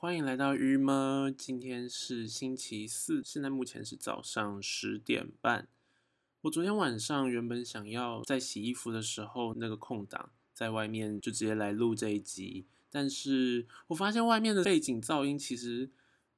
欢迎来到鱼吗？今天是星期四，现在目前是早上十点半。我昨天晚上原本想要在洗衣服的时候那个空档，在外面就直接来录这一集，但是我发现外面的背景噪音其实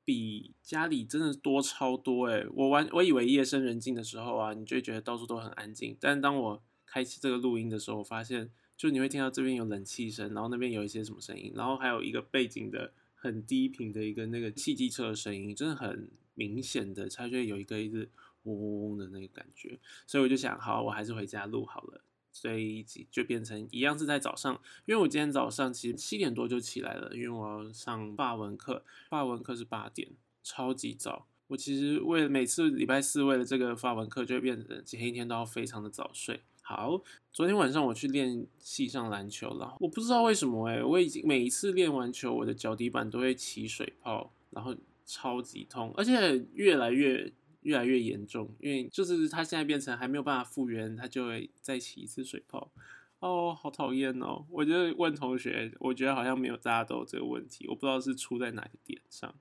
比家里真的多超多诶，我完我以为夜深人静的时候啊，你就会觉得到处都很安静，但当我开启这个录音的时候，我发现就你会听到这边有冷气声，然后那边有一些什么声音，然后还有一个背景的。很低频的一个那个汽机车的声音，真的很明显的，它就会有一个一直嗡嗡嗡的那个感觉，所以我就想，好，我还是回家录好了，所以就变成一样是在早上，因为我今天早上其实七点多就起来了，因为我要上法文课，法文课是八点，超级早。我其实为了每次礼拜四为了这个法文课，就会变成前一天都要非常的早睡。好，昨天晚上我去练系上篮球了，我不知道为什么哎，我已经每一次练完球，我的脚底板都会起水泡，然后超级痛，而且越来越越来越严重，因为就是它现在变成还没有办法复原，它就会再起一次水泡，哦，好讨厌哦！我就问同学，我觉得好像没有大家都有这个问题，我不知道是出在哪个点上。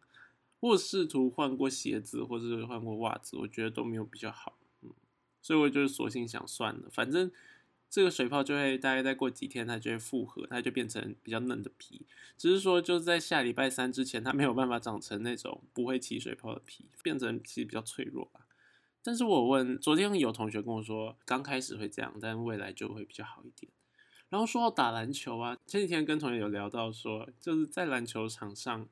我试图换过鞋子或者是换过袜子，我觉得都没有比较好。所以我就索性想算了，反正这个水泡就会大概再过几天，它就会复合，它就变成比较嫩的皮。只是说，就是在下礼拜三之前，它没有办法长成那种不会起水泡的皮，变成其实比较脆弱吧。但是我问昨天有同学跟我说，刚开始会这样，但未来就会比较好一点。然后说到打篮球啊，前几天跟同学有聊到说，就是在篮球场上，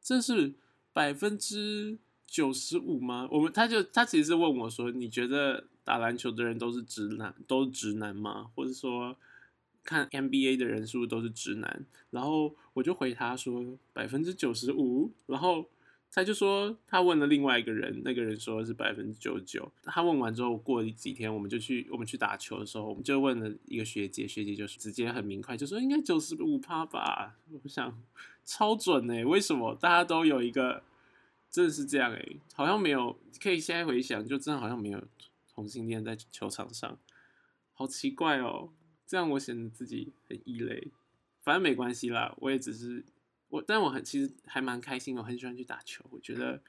这是百分之九十五吗？我们他就他其实是问我说，你觉得？打篮球的人都是直男，都是直男吗？或者说看 NBA 的人是不是都是直男？然后我就回他说百分之九十五，然后他就说他问了另外一个人，那个人说是百分之九十九。他问完之后，过了几天，我们就去我们去打球的时候，我们就问了一个学姐，学姐就是直接很明快就说应该九十五趴吧。我想超准哎，为什么大家都有一个真的是这样哎？好像没有，可以现在回想，就真的好像没有。同性恋在球场上，好奇怪哦！这样我显得自己很异类，反正没关系啦。我也只是我，但我很其实还蛮开心，我很喜欢去打球，我觉得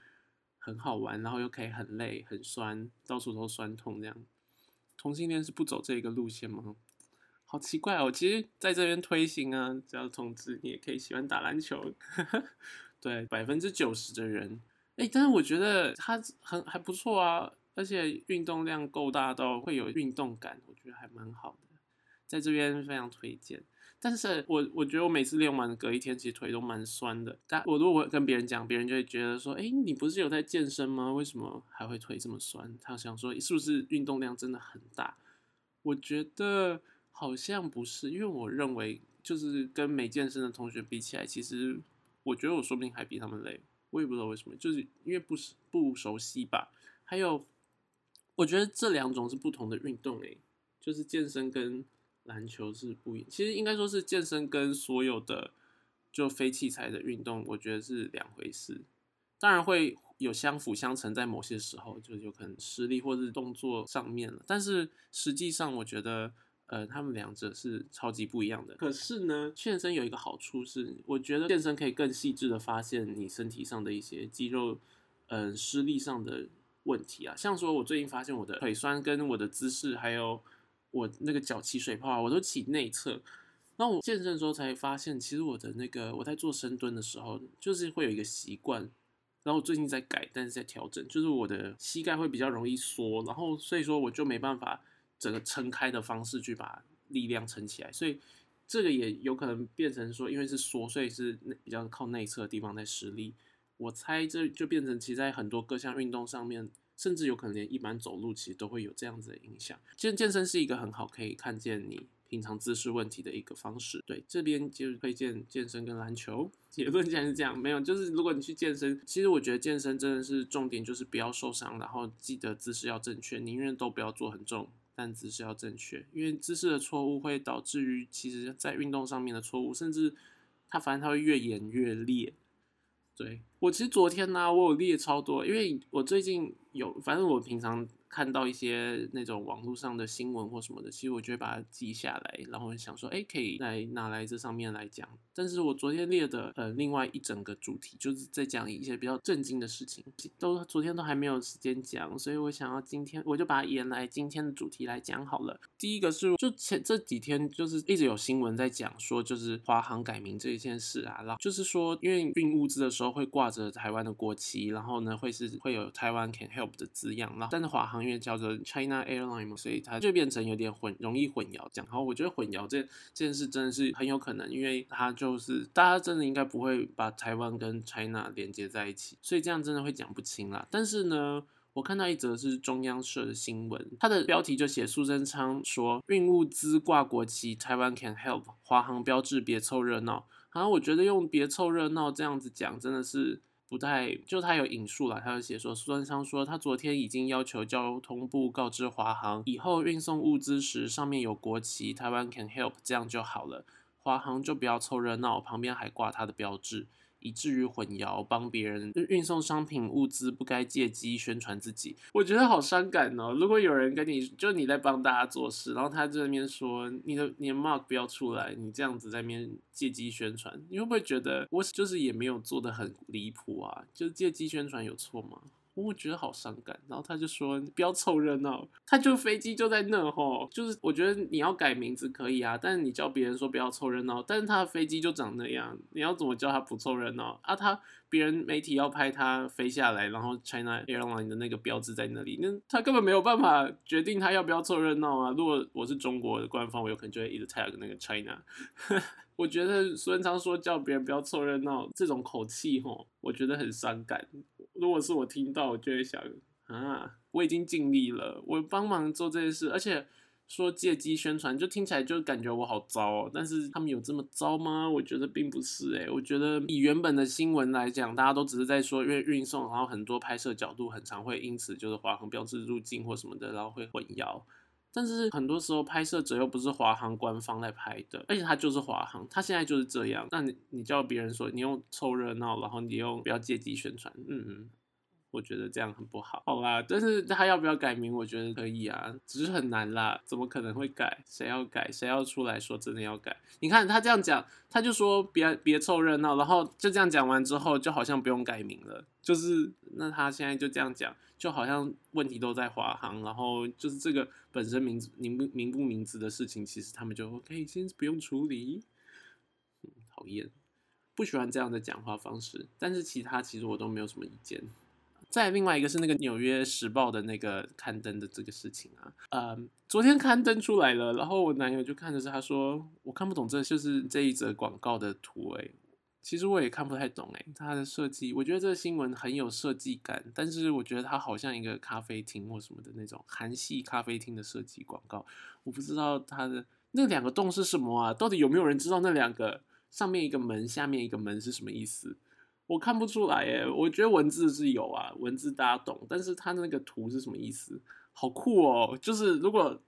很好玩，然后又可以很累、很酸，到处都酸痛这样。同性恋是不走这个路线吗？好奇怪哦！其实在这边推行啊，只要同志你也可以喜欢打篮球。对，百分之九十的人，哎，但是我觉得他很还不错啊。而且运动量够大到会有运动感，我觉得还蛮好的，在这边非常推荐。但是我我觉得我每次练完隔一天，其实腿都蛮酸的。但我如果跟别人讲，别人就会觉得说：“哎，你不是有在健身吗？为什么还会腿这么酸？”他想说是不是运动量真的很大？我觉得好像不是，因为我认为就是跟没健身的同学比起来，其实我觉得我说不定还比他们累。我也不知道为什么，就是因为不是不熟悉吧？还有。我觉得这两种是不同的运动诶，就是健身跟篮球是不一，其实应该说是健身跟所有的就非器材的运动，我觉得是两回事。当然会有相辅相成，在某些时候就有可能实力或是动作上面了，但是实际上我觉得，呃，他们两者是超级不一样的。可是呢，健身有一个好处是，我觉得健身可以更细致的发现你身体上的一些肌肉，嗯，施力上的。问题啊，像说，我最近发现我的腿酸，跟我的姿势，还有我那个脚起水泡，我都起内侧。那我健身的时候才发现，其实我的那个我在做深蹲的时候，就是会有一个习惯。然后我最近在改，但是在调整，就是我的膝盖会比较容易缩，然后所以说我就没办法整个撑开的方式去把力量撑起来，所以这个也有可能变成说，因为是缩，所以是比较靠内侧的地方在施力。我猜这就变成，其实在很多各项运动上面，甚至有可能连一般走路，其实都会有这样子的影响。健健身是一个很好可以看见你平常姿势问题的一个方式。对，这边就是推荐健身跟篮球。结论竟然是这样，没有，就是如果你去健身，其实我觉得健身真的是重点，就是不要受伤，然后记得姿势要正确，宁愿都不要做很重，但姿势要正确，因为姿势的错误会导致于其实在运动上面的错误，甚至它反正它会越演越烈。对我其实昨天呢，我有列超多，因为我最近有，反正我平常看到一些那种网络上的新闻或什么的，其实我就会把它记下来，然后想说，哎，可以来拿来这上面来讲。但是我昨天列的呃另外一整个主题，就是在讲一些比较震惊的事情，都昨天都还没有时间讲，所以我想要今天我就把它延来今天的主题来讲好了。第一个是就前这几天就是一直有新闻在讲说，就是华航改名这一件事啊，然后就是说因为运物资的时候会挂着台湾的国旗，然后呢会是会有台湾 can help 的字样，然后但是华航因为叫做 China Airline 所以它就变成有点混，容易混淆讲。然后我觉得混淆这这件事真的是很有可能，因为它就是大家真的应该不会把台湾跟 China 连接在一起，所以这样真的会讲不清啦。但是呢，我看到一则是中央社的新闻，它的标题就写苏贞昌说运物资挂国旗，台湾 can help，华航标志别凑热闹。然后我觉得用别凑热闹这样子讲，真的是。不太，就他有引述了，他有写说，苏贞昌说，他昨天已经要求交通部告知华航，以后运送物资时上面有国旗，台湾 can help，这样就好了，华航就不要凑热闹，旁边还挂他的标志。以至于混淆，帮别人运送商品物资，不该借机宣传自己。我觉得好伤感哦。如果有人跟你，就你在帮大家做事，然后他在那边说你的你的 mark 不要出来，你这样子在那边借机宣传，你会不会觉得我就是也没有做的很离谱啊？就是借机宣传有错吗？我觉得好伤感，然后他就说不要凑热闹，他就飞机就在那吼，就是我觉得你要改名字可以啊，但是你叫别人说不要凑热闹，但是他的飞机就长那样，你要怎么叫他不凑热闹啊？他别人媒体要拍他飞下来，然后 China Airline 的那个标志在那里，那他根本没有办法决定他要不要凑热闹啊。如果我是中国的官方，我有可能就会一直 tag 那个 China。我觉得苏文昌说叫别人不要凑热闹这种口气吼，我觉得很伤感。如果是我听到，我就会想啊，我已经尽力了，我帮忙做这件事，而且说借机宣传，就听起来就感觉我好糟哦。但是他们有这么糟吗？我觉得并不是诶，我觉得以原本的新闻来讲，大家都只是在说，因为运送，然后很多拍摄角度很常会因此就是华航标志入境或什么的，然后会混淆。但是很多时候拍摄者又不是华航官方来拍的，而且他就是华航，他现在就是这样。那你你叫别人说你用凑热闹，然后你用不要借机宣传，嗯嗯。我觉得这样很不好，好啦，但是他要不要改名，我觉得可以啊，只是很难啦，怎么可能会改？谁要改？谁要出来说真的要改？你看他这样讲，他就说别别凑热闹，然后就这样讲完之后，就好像不用改名了，就是那他现在就这样讲，就好像问题都在华航，然后就是这个本身名字名不名不名字的事情，其实他们就可以先不用处理。嗯讨厌，不喜欢这样的讲话方式，但是其他其实我都没有什么意见。再另外一个是那个《纽约时报》的那个刊登的这个事情啊，呃，昨天刊登出来了，然后我男友就看的是，他说我看不懂，这就是这一则广告的图诶，其实我也看不太懂诶，它的设计，我觉得这个新闻很有设计感，但是我觉得它好像一个咖啡厅或什么的那种韩系咖啡厅的设计广告，我不知道它的那两个洞是什么啊？到底有没有人知道那两个上面一个门，下面一个门是什么意思？我看不出来耶，我觉得文字是有啊，文字大家懂，但是它那个图是什么意思？好酷哦！就是如果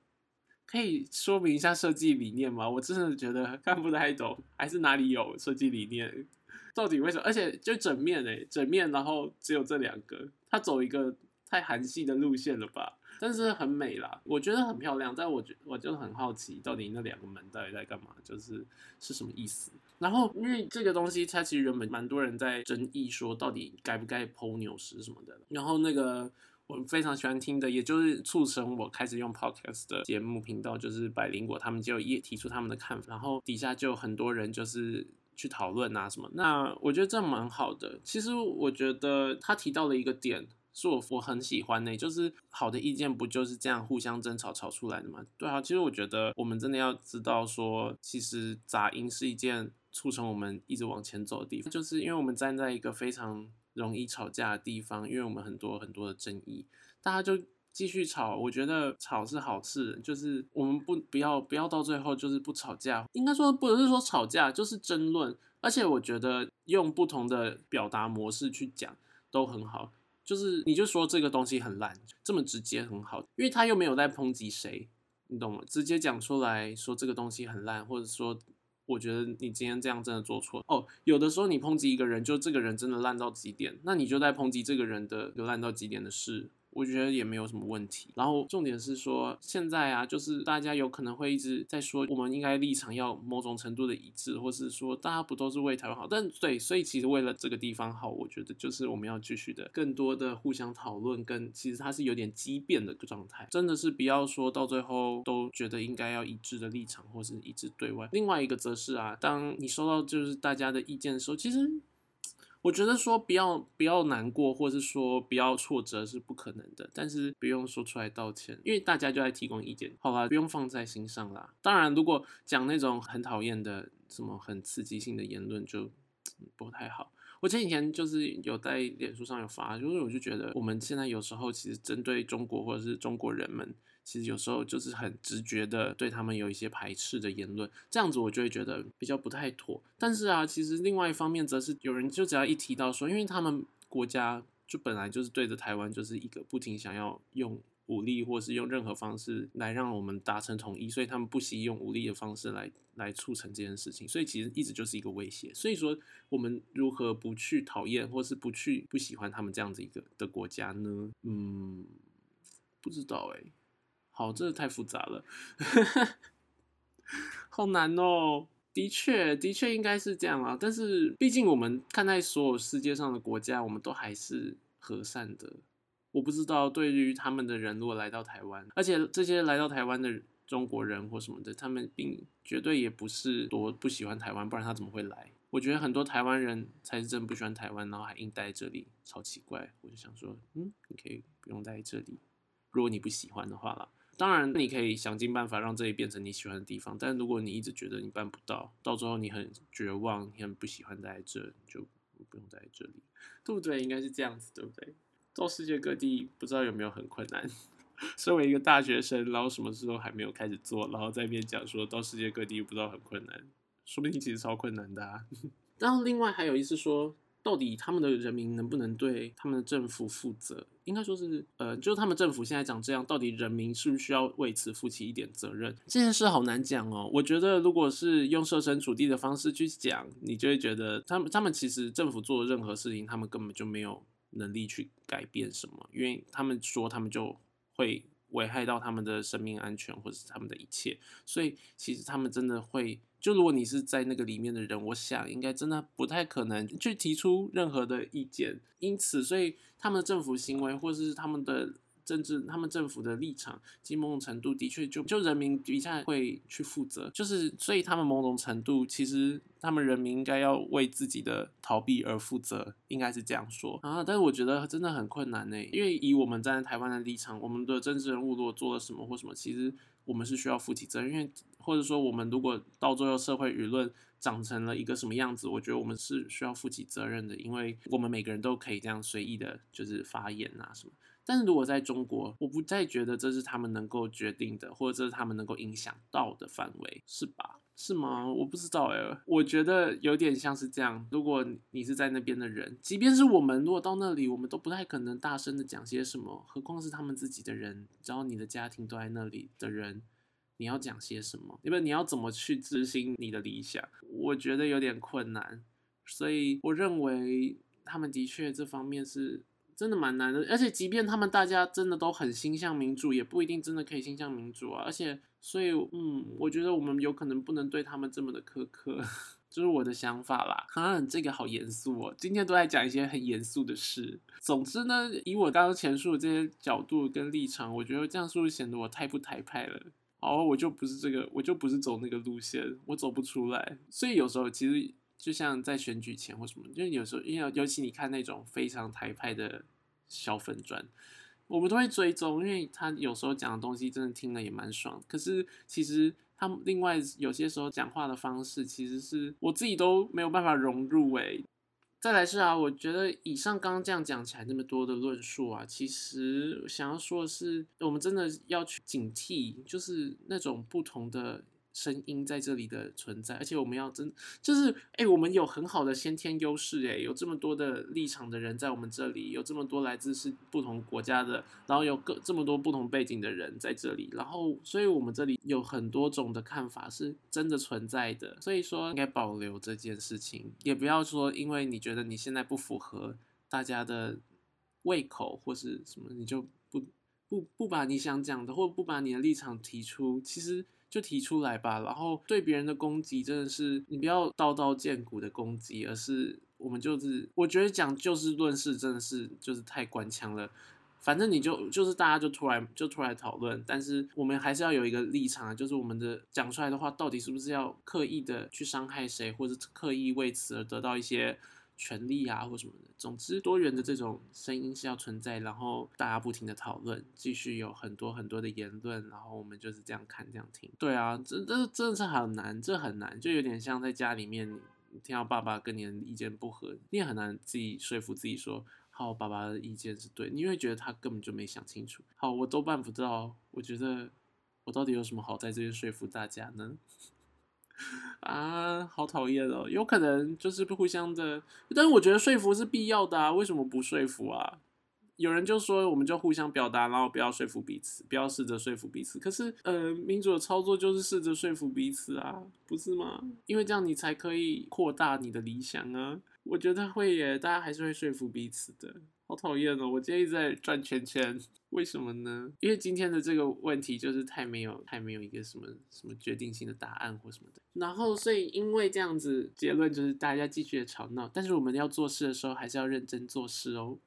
可以说明一下设计理念吗？我真的觉得看不太懂，还是哪里有设计理念？到底为什么？而且就整面哎，整面然后只有这两个，它走一个太韩系的路线了吧？但是很美啦，我觉得很漂亮。但我觉我就很好奇，到底那两个门到底在干嘛？就是是什么意思？然后因为这个东西，它其实原本蛮多人在争议，说到底该不该剖牛石什么的。然后那个我非常喜欢听的，也就是促成我开始用 podcast 的节目频道，就是百灵果他们就也提出他们的看法，然后底下就很多人就是去讨论啊什么。那我觉得这蛮好的。其实我觉得他提到了一个点。是我我很喜欢呢，就是好的意见不就是这样互相争吵吵出来的吗？对啊，其实我觉得我们真的要知道说，其实杂音是一件促成我们一直往前走的地方，就是因为我们站在一个非常容易吵架的地方，因为我们很多很多的争议，大家就继续吵。我觉得吵是好事，就是我们不不要不要到最后就是不吵架，应该说不是说吵架，就是争论。而且我觉得用不同的表达模式去讲都很好。就是你就说这个东西很烂，这么直接很好，因为他又没有在抨击谁，你懂吗？直接讲出来说这个东西很烂，或者说我觉得你今天这样真的做错哦。有的时候你抨击一个人，就这个人真的烂到极点，那你就在抨击这个人的有烂到极点的事，我觉得也没有什么问题。然后重点是说，现在啊，就是大家有可能会一直在说，我们应该立场要某种程度的一致，或是说大家不都是为台湾好？但对，所以其实为了这个地方好，我觉得就是我们要继续的更多的互相讨论，跟其实它是有点畸变的状态，真的是不要说到最后都觉得应该要一致的立场，或是一致对外。另外一个则是啊，当你收到就是大家的意见的时候，其实。我觉得说不要不要难过，或是说不要挫折是不可能的，但是不用说出来道歉，因为大家就在提供意见，好吧，不用放在心上啦。当然，如果讲那种很讨厌的、什么很刺激性的言论，就不太好。我前几天就是有在脸书上有发，就是我就觉得我们现在有时候其实针对中国或者是中国人们。其实有时候就是很直觉的对他们有一些排斥的言论，这样子我就会觉得比较不太妥。但是啊，其实另外一方面则是有人就只要一提到说，因为他们国家就本来就是对着台湾就是一个不停想要用武力或是用任何方式来让我们达成统一，所以他们不惜用武力的方式来来促成这件事情，所以其实一直就是一个威胁。所以说，我们如何不去讨厌或是不去不喜欢他们这样子一个的国家呢？嗯，不知道哎。好，这个太复杂了，好难哦。的确，的确应该是这样啊。但是，毕竟我们看待所有世界上的国家，我们都还是和善的。我不知道对于他们的人，如果来到台湾，而且这些来到台湾的中国人或什么的，他们并绝对也不是多不喜欢台湾，不然他怎么会来？我觉得很多台湾人才是真不喜欢台湾，然后还硬待在这里，超奇怪。我就想说，嗯，你可以不用待在这里，如果你不喜欢的话啦。当然，你可以想尽办法让这里变成你喜欢的地方。但如果你一直觉得你办不到，到最后你很绝望，你很不喜欢待在这，就不用待在这里，对不对？应该是这样子，对不对？到世界各地不知道有没有很困难。身为一个大学生，然后什么事都还没有开始做，然后在边讲说到世界各地不知道很困难，说不定其实超困难的。啊。然后另外还有一次说。到底他们的人民能不能对他们的政府负责？应该说是，呃，就是他们政府现在长这样，到底人民是不是需要为此负起一点责任？这件事好难讲哦。我觉得，如果是用设身处地的方式去讲，你就会觉得他们他们其实政府做任何事情，他们根本就没有能力去改变什么，因为他们说他们就会危害到他们的生命安全或者是他们的一切，所以其实他们真的会。就如果你是在那个里面的人，我想应该真的不太可能去提出任何的意见。因此，所以他们的政府行为或者是他们的政治、他们政府的立场，其某种程度的确就就人民比较会去负责。就是所以他们某种程度其实他们人民应该要为自己的逃避而负责，应该是这样说啊。但是我觉得真的很困难呢，因为以我们站在台湾的立场，我们的政治人物如果做了什么或什么，其实我们是需要负起责任，因为。或者说，我们如果到最后社会舆论长成了一个什么样子，我觉得我们是需要负起责任的，因为我们每个人都可以这样随意的，就是发言啊什么。但是如果在中国，我不再觉得这是他们能够决定的，或者这是他们能够影响到的范围，是吧？是吗？我不知道哎，我觉得有点像是这样。如果你是在那边的人，即便是我们，如果到那里，我们都不太可能大声的讲些什么，何况是他们自己的人，只要你的家庭都在那里的人。你要讲些什么？因为你要怎么去执行你的理想？我觉得有点困难，所以我认为他们的确这方面是真的蛮难的。而且，即便他们大家真的都很心向民主，也不一定真的可以心向民主啊。而且，所以，嗯，我觉得我们有可能不能对他们这么的苛刻，这是我的想法啦。啊，这个好严肃哦，今天都在讲一些很严肃的事。总之呢，以我刚刚前述的这些角度跟立场，我觉得这样是不是显得我太不台派了？哦，我就不是这个，我就不是走那个路线，我走不出来。所以有时候其实就像在选举前或什么，就有时候因为尤其你看那种非常台派的小粉砖，我们都会追踪，因为他有时候讲的东西真的听了也蛮爽。可是其实他另外有些时候讲话的方式，其实是我自己都没有办法融入诶。再来是啊，我觉得以上刚刚这样讲起来那么多的论述啊，其实想要说的是，我们真的要去警惕，就是那种不同的。声音在这里的存在，而且我们要真就是哎，我们有很好的先天优势哎，有这么多的立场的人在我们这里，有这么多来自是不同国家的，然后有各这么多不同背景的人在这里，然后所以我们这里有很多种的看法是真的存在的，所以说应该保留这件事情，也不要说因为你觉得你现在不符合大家的胃口或是什么，你就不不不把你想讲的或不把你的立场提出，其实就提出来吧。然后对别人的攻击真的是你不要刀刀见骨的攻击，而是我们就是我觉得讲就事论事真的是就是太官腔了。反正你就就是大家就突然就突然讨论，但是我们还是要有一个立场，就是我们的讲出来的话到底是不是要刻意的去伤害谁，或者刻意为此而得到一些权利啊或什么的。总之，多元的这种声音是要存在，然后大家不停的讨论，继续有很多很多的言论，然后我们就是这样看这样听。对啊，这这真的是很难，这很难，就有点像在家里面听到爸爸跟你的意见不合，你也很难自己说服自己说。好，爸爸的意见是对，你会觉得他根本就没想清楚。好，我都办不到，我觉得我到底有什么好在这边说服大家呢？啊，好讨厌哦！有可能就是不互相的，但是我觉得说服是必要的啊，为什么不说服啊？有人就说，我们就互相表达，然后不要说服彼此，不要试着说服彼此。可是，呃，民主的操作就是试着说服彼此啊，不是吗？因为这样你才可以扩大你的理想啊。我觉得会耶，大家还是会说服彼此的。好讨厌哦，我今天一直在转圈圈，为什么呢？因为今天的这个问题就是太没有、太没有一个什么什么决定性的答案或什么的。然后，所以因为这样子，结论就是大家继续的吵闹，但是我们要做事的时候，还是要认真做事哦。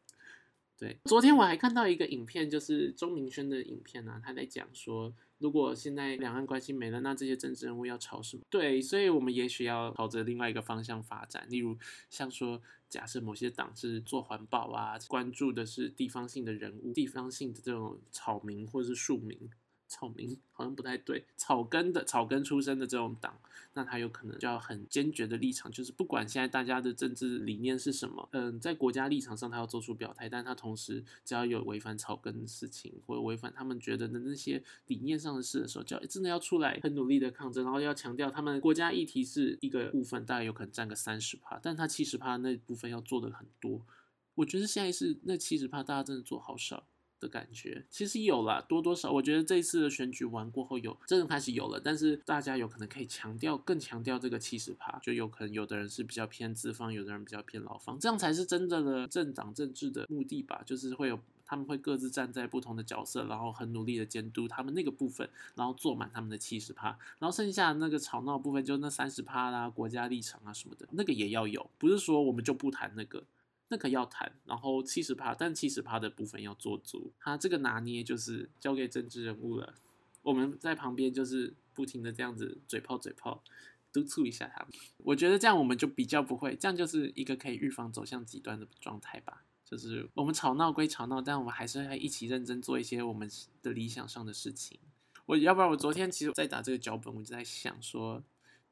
对，昨天我还看到一个影片，就是钟明轩的影片啊，他在讲说，如果现在两岸关系没了，那这些政治人物要吵什么？对，所以我们也许要朝着另外一个方向发展，例如像说，假设某些党是做环保啊，关注的是地方性的人物、地方性的这种草民或者是庶民。草民好像不太对，草根的草根出身的这种党，那他有可能就要很坚决的立场，就是不管现在大家的政治理念是什么，嗯，在国家立场上他要做出表态，但他同时只要有违反草根的事情，或者违反他们觉得的那些理念上的事的时候，就要真的要出来很努力的抗争，然后要强调他们国家议题是一个部分，大概有可能占个三十趴，但他七十趴那部分要做的很多，我觉得现在是那七十趴大家真的做好少。的感觉其实有了多多少，我觉得这一次的选举完过后有真的开始有了，但是大家有可能可以强调更强调这个七十趴，就有可能有的人是比较偏资方，有的人比较偏劳方，这样才是真正的政党政治的目的吧？就是会有他们会各自站在不同的角色，然后很努力的监督他们那个部分，然后做满他们的七十趴，然后剩下那个吵闹部分就那三十趴啦，国家立场啊什么的，那个也要有，不是说我们就不谈那个。那个要谈，然后七十趴，但七十趴的部分要做足。他这个拿捏就是交给政治人物了，我们在旁边就是不停的这样子嘴炮嘴炮，督促一下他们。我觉得这样我们就比较不会，这样就是一个可以预防走向极端的状态吧。就是我们吵闹归吵闹，但我们还是要一起认真做一些我们的理想上的事情。我要不然我昨天其实在打这个脚本，我就在想说。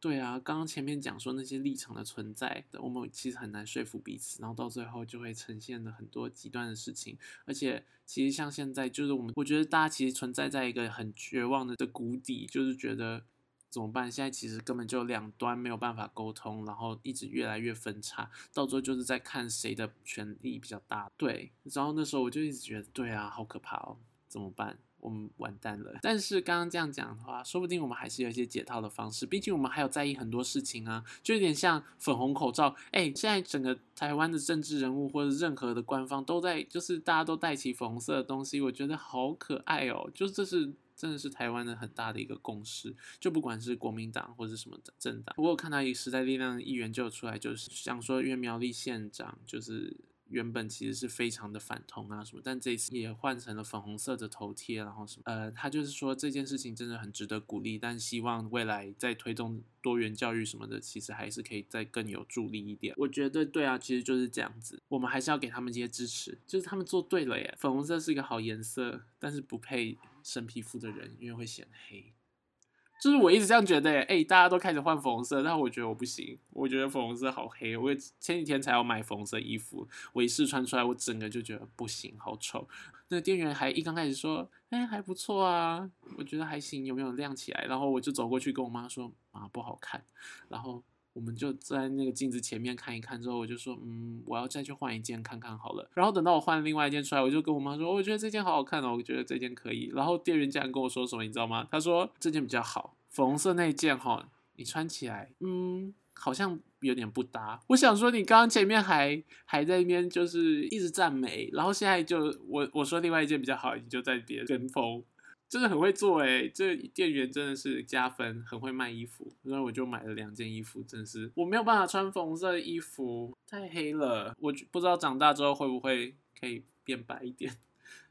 对啊，刚刚前面讲说那些立场的存在，我们其实很难说服彼此，然后到最后就会呈现了很多极端的事情。而且其实像现在，就是我们我觉得大家其实存在在一个很绝望的的谷底，就是觉得怎么办？现在其实根本就两端没有办法沟通，然后一直越来越分叉，到最后就是在看谁的权力比较大。对，然后那时候我就一直觉得，对啊，好可怕哦，怎么办？我们完蛋了。但是刚刚这样讲的话，说不定我们还是有一些解套的方式。毕竟我们还有在意很多事情啊，就有点像粉红口罩。哎，现在整个台湾的政治人物或者任何的官方都在，就是大家都戴起粉红色的东西，我觉得好可爱哦。就这是真的是台湾的很大的一个共识。就不管是国民党或者什么政党，我有看到一个时代力量的议员就出来，就是想说，因为苗栗县长就是。原本其实是非常的反同啊什么，但这次也换成了粉红色的头贴，然后什么，呃，他就是说这件事情真的很值得鼓励，但希望未来在推动多元教育什么的，其实还是可以再更有助力一点。我觉得对啊，其实就是这样子，我们还是要给他们一些支持，就是他们做对了耶。粉红色是一个好颜色，但是不配深皮肤的人，因为会显黑。就是我一直这样觉得，哎，大家都开始换粉红色，但我觉得我不行，我觉得粉红色好黑。我前几天才要买粉红色衣服，我一试穿出来，我整个就觉得不行，好丑。那个店员还一刚开始说，哎，还不错啊，我觉得还行，有没有亮起来？然后我就走过去跟我妈说，啊，不好看。然后。我们就在那个镜子前面看一看，之后我就说，嗯，我要再去换一件看看好了。然后等到我换另外一件出来，我就跟我妈说，我觉得这件好好看哦，我觉得这件可以。然后店员竟然跟我说什么，你知道吗？他说这件比较好，粉红色那件哈，你穿起来，嗯。好像有点不搭。我想说，你刚刚前面还还在那边就是一直赞美，然后现在就我我说另外一件比较好，你就在别跟风，真的很会做哎，这店员真的是加分，很会卖衣服。然后我就买了两件衣服，真是我没有办法穿粉红色的衣服，太黑了。我不知道长大之后会不会可以变白一点。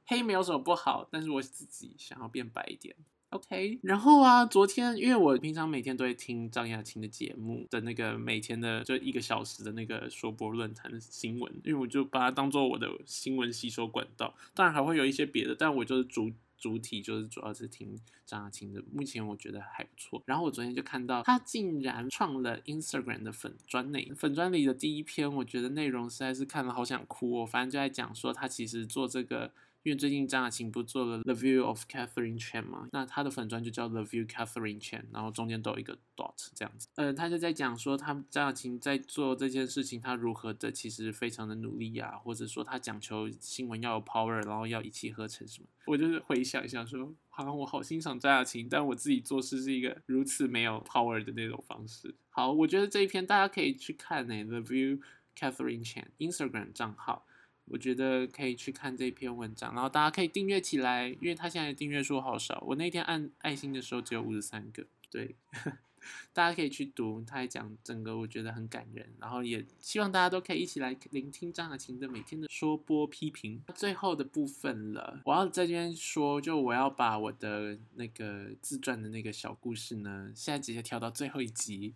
黑没有什么不好，但是我自己想要变白一点。OK，然后啊，昨天因为我平常每天都会听张雅琴的节目的那个每天的就一个小时的那个说播论坛的新闻，因为我就把它当做我的新闻吸收管道。当然还会有一些别的，但我就是主主体就是主要是听张雅琴的。目前我觉得还不错。然后我昨天就看到他竟然创了 Instagram 的粉专内粉专里的第一篇，我觉得内容实在是看了好想哭。哦反正就在讲说他其实做这个。因为最近张雅琴不做了《The View of Catherine Chan》嘛，那她的粉砖就叫《The View Catherine Chan》，然后中间都有一个 dot 这样子。呃，他就在讲说，他张雅琴在做这件事情，他如何的其实非常的努力呀，或者说他讲求新闻要有 power，然后要一气呵成什么。我就是回想一下，说好像我好欣赏张雅琴，但我自己做事是一个如此没有 power 的那种方式。好，我觉得这一篇大家可以去看呢，《The View Catherine Chan》Instagram 账号。我觉得可以去看这篇文章，然后大家可以订阅起来，因为他现在订阅数好少。我那天按爱心的时候只有五十三个，对，大家可以去读。他还讲整个，我觉得很感人，然后也希望大家都可以一起来聆听张雅琴的每天的说播批评。最后的部分了，我要在这边说，就我要把我的那个自传的那个小故事呢，现在直接跳到最后一集。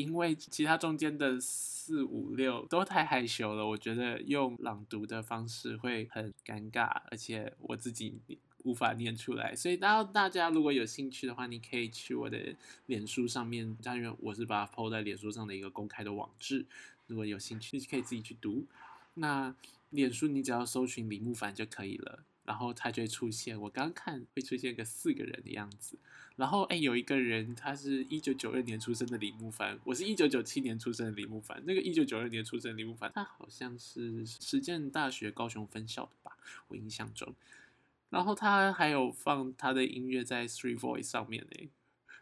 因为其他中间的四五六都太害羞了，我觉得用朗读的方式会很尴尬，而且我自己无法念出来。所以，大大家如果有兴趣的话，你可以去我的脸书上面，因为我是把它抛在脸书上的一个公开的网志，如果有兴趣，你可以自己去读。那脸书你只要搜寻李木凡就可以了。然后他就会出现，我刚看会出现个四个人的样子。然后哎，有一个人，他是一九九二年出生的李慕凡，我是一九九七年出生的李慕凡。那个一九九二年出生的李慕凡，他好像是实践大学高雄分校的吧，我印象中。然后他还有放他的音乐在 Three Voice 上面呢。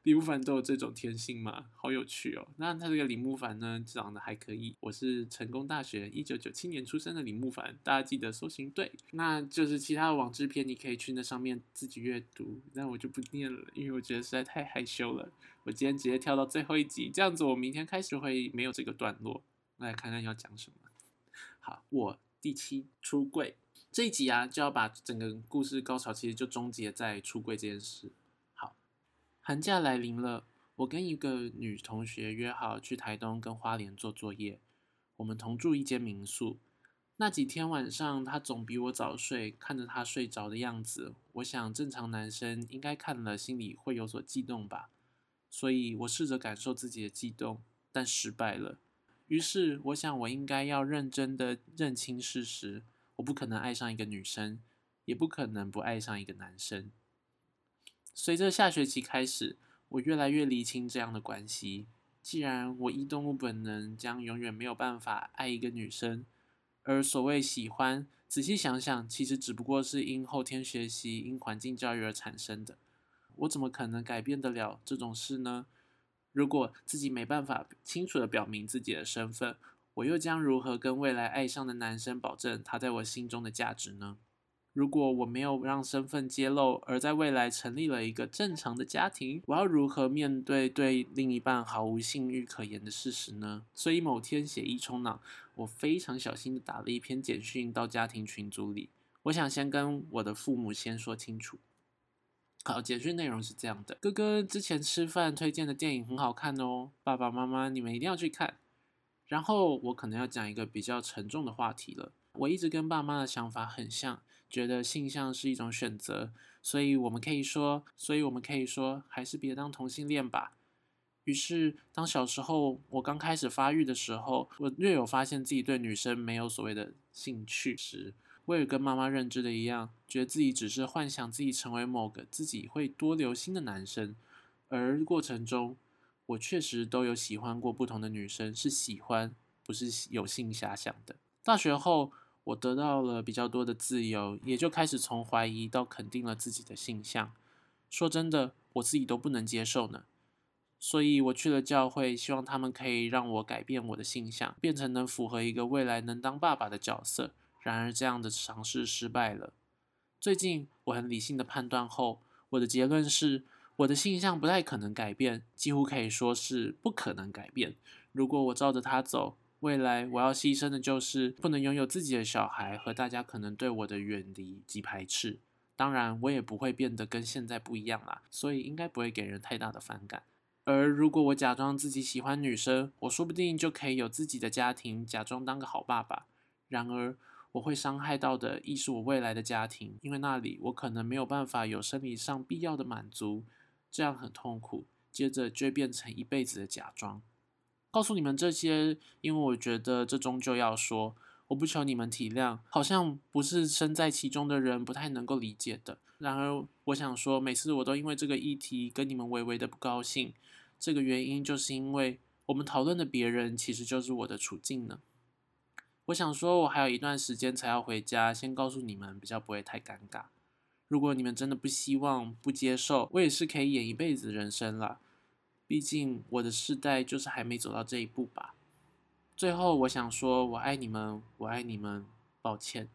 李木凡都有这种天性吗？好有趣哦。那他这个李木凡呢，长得还可以。我是成功大学一九九七年出生的李木凡，大家记得搜寻对。那就是其他的网志篇，你可以去那上面自己阅读。那我就不念了，因为我觉得实在太害羞了。我今天直接跳到最后一集，这样子我明天开始会没有这个段落。来看看要讲什么。好，我第七出柜这一集啊，就要把整个故事高潮其实就终结在出柜这件事。寒假来临了，我跟一个女同学约好去台东跟花莲做作业。我们同住一间民宿。那几天晚上，她总比我早睡。看着她睡着的样子，我想正常男生应该看了心里会有所悸动吧。所以我试着感受自己的悸动，但失败了。于是我想，我应该要认真的认清事实：我不可能爱上一个女生，也不可能不爱上一个男生。随着下学期开始，我越来越厘清这样的关系。既然我依动物本能将永远没有办法爱一个女生，而所谓喜欢，仔细想想，其实只不过是因后天学习、因环境教育而产生的。我怎么可能改变得了这种事呢？如果自己没办法清楚的表明自己的身份，我又将如何跟未来爱上的男生保证他在我心中的价值呢？如果我没有让身份揭露，而在未来成立了一个正常的家庭，我要如何面对对另一半毫无性欲可言的事实呢？所以某天血液冲脑，我非常小心的打了一篇简讯到家庭群组里。我想先跟我的父母先说清楚。好，简讯内容是这样的：哥哥之前吃饭推荐的电影很好看哦，爸爸妈妈你们一定要去看。然后我可能要讲一个比较沉重的话题了。我一直跟爸妈的想法很像。觉得性向是一种选择，所以我们可以说，所以我们可以说，还是别当同性恋吧。于是，当小时候我刚开始发育的时候，我略有发现自己对女生没有所谓的兴趣时，我也跟妈妈认知的一样，觉得自己只是幻想自己成为某个自己会多留心的男生。而过程中，我确实都有喜欢过不同的女生，是喜欢，不是有性遐想的。大学后。我得到了比较多的自由，也就开始从怀疑到肯定了自己的性向。说真的，我自己都不能接受呢。所以我去了教会，希望他们可以让我改变我的性向，变成能符合一个未来能当爸爸的角色。然而，这样的尝试失败了。最近，我很理性的判断后，我的结论是，我的性向不太可能改变，几乎可以说是不可能改变。如果我照着他走，未来我要牺牲的就是不能拥有自己的小孩和大家可能对我的远离及排斥。当然，我也不会变得跟现在不一样啦，所以应该不会给人太大的反感。而如果我假装自己喜欢女生，我说不定就可以有自己的家庭，假装当个好爸爸。然而，我会伤害到的，亦是我未来的家庭，因为那里我可能没有办法有生理上必要的满足，这样很痛苦。接着就变成一辈子的假装。告诉你们这些，因为我觉得这终究要说，我不求你们体谅，好像不是身在其中的人不太能够理解的。然而，我想说，每次我都因为这个议题跟你们微微的不高兴，这个原因就是因为我们讨论的别人，其实就是我的处境呢。我想说，我还有一段时间才要回家，先告诉你们，比较不会太尴尬。如果你们真的不希望、不接受，我也是可以演一辈子人生了。毕竟我的世代就是还没走到这一步吧。最后，我想说，我爱你们，我爱你们。抱歉，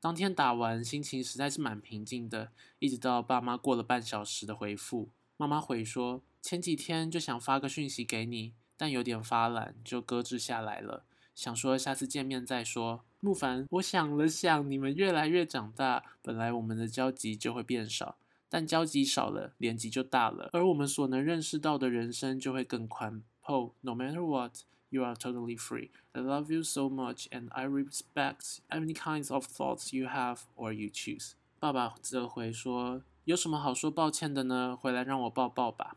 当天打完，心情实在是蛮平静的，一直到爸妈过了半小时的回复，妈妈回说，前几天就想发个讯息给你，但有点发懒，就搁置下来了。想说下次见面再说。木凡，我想了想，你们越来越长大，本来我们的交集就会变少。但交集少了，年纪就大了，而我们所能认识到的人生就会更宽。Paul，no matter what, you are totally free. I love you so much, and I respect any kinds of thoughts you have or you choose. 爸爸则回说：“有什么好说抱歉的呢？回来让我抱抱吧。”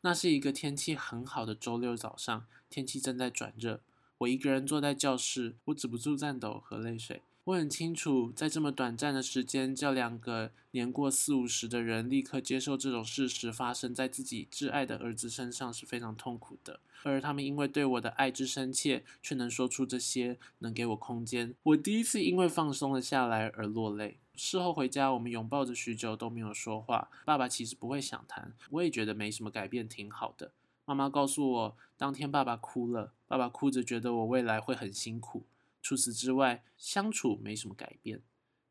那是一个天气很好的周六早上，天气正在转热。我一个人坐在教室，我止不住颤抖和泪水。我很清楚，在这么短暂的时间，叫两个年过四五十的人立刻接受这种事实发生在自己挚爱的儿子身上是非常痛苦的。而他们因为对我的爱之深切，却能说出这些，能给我空间。我第一次因为放松了下来而落泪。事后回家，我们拥抱着许久都没有说话。爸爸其实不会想谈，我也觉得没什么改变，挺好的。妈妈告诉我，当天爸爸哭了，爸爸哭着觉得我未来会很辛苦。除此之外，相处没什么改变，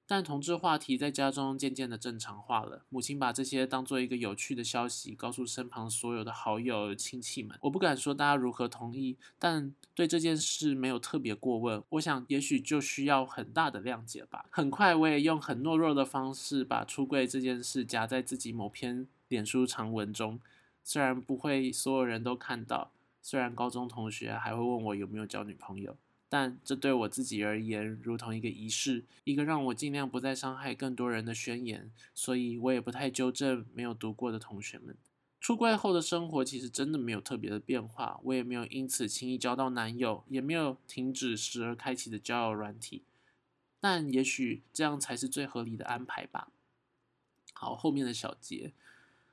但同志话题在家中渐渐的正常化了。母亲把这些当做一个有趣的消息，告诉身旁所有的好友亲戚们。我不敢说大家如何同意，但对这件事没有特别过问。我想，也许就需要很大的谅解吧。很快，我也用很懦弱的方式把出柜这件事夹在自己某篇脸书长文中，虽然不会所有人都看到，虽然高中同学还会问我有没有交女朋友。但这对我自己而言，如同一个仪式，一个让我尽量不再伤害更多人的宣言，所以我也不太纠正没有读过的同学们。出柜后的生活其实真的没有特别的变化，我也没有因此轻易交到男友，也没有停止时而开启的交友软体。但也许这样才是最合理的安排吧。好，后面的小节。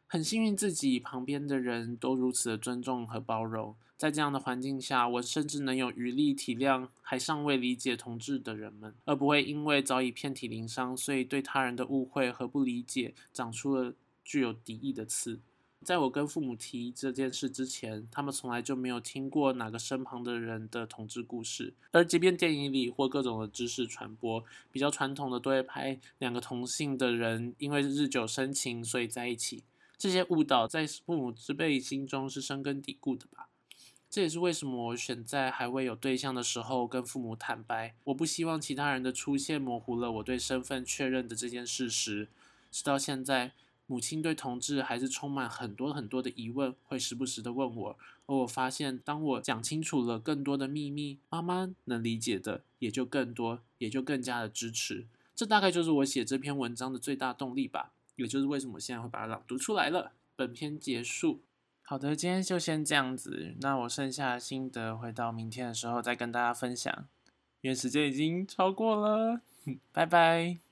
很幸运，自己旁边的人都如此的尊重和包容。在这样的环境下，我甚至能有余力体谅还尚未理解同志的人们，而不会因为早已遍体鳞伤，所以对他人的误会和不理解长出了具有敌意的刺。在我跟父母提这件事之前，他们从来就没有听过哪个身旁的人的同志故事。而即便电影里或各种的知识传播，比较传统的都会拍两个同性的人因为日久生情，所以在一起。这些误导在父母之辈心中是深根蒂固的吧？这也是为什么我选在还未有对象的时候跟父母坦白，我不希望其他人的出现模糊了我对身份确认的这件事实。直到现在，母亲对同志还是充满很多很多的疑问，会时不时的问我。而我发现，当我讲清楚了更多的秘密，妈妈能理解的也就更多，也就更加的支持。这大概就是我写这篇文章的最大动力吧。也就是为什么我现在会把它朗读出来了。本篇结束。好的，今天就先这样子。那我剩下的心得，会到明天的时候再跟大家分享。因为时间已经超过了，拜拜。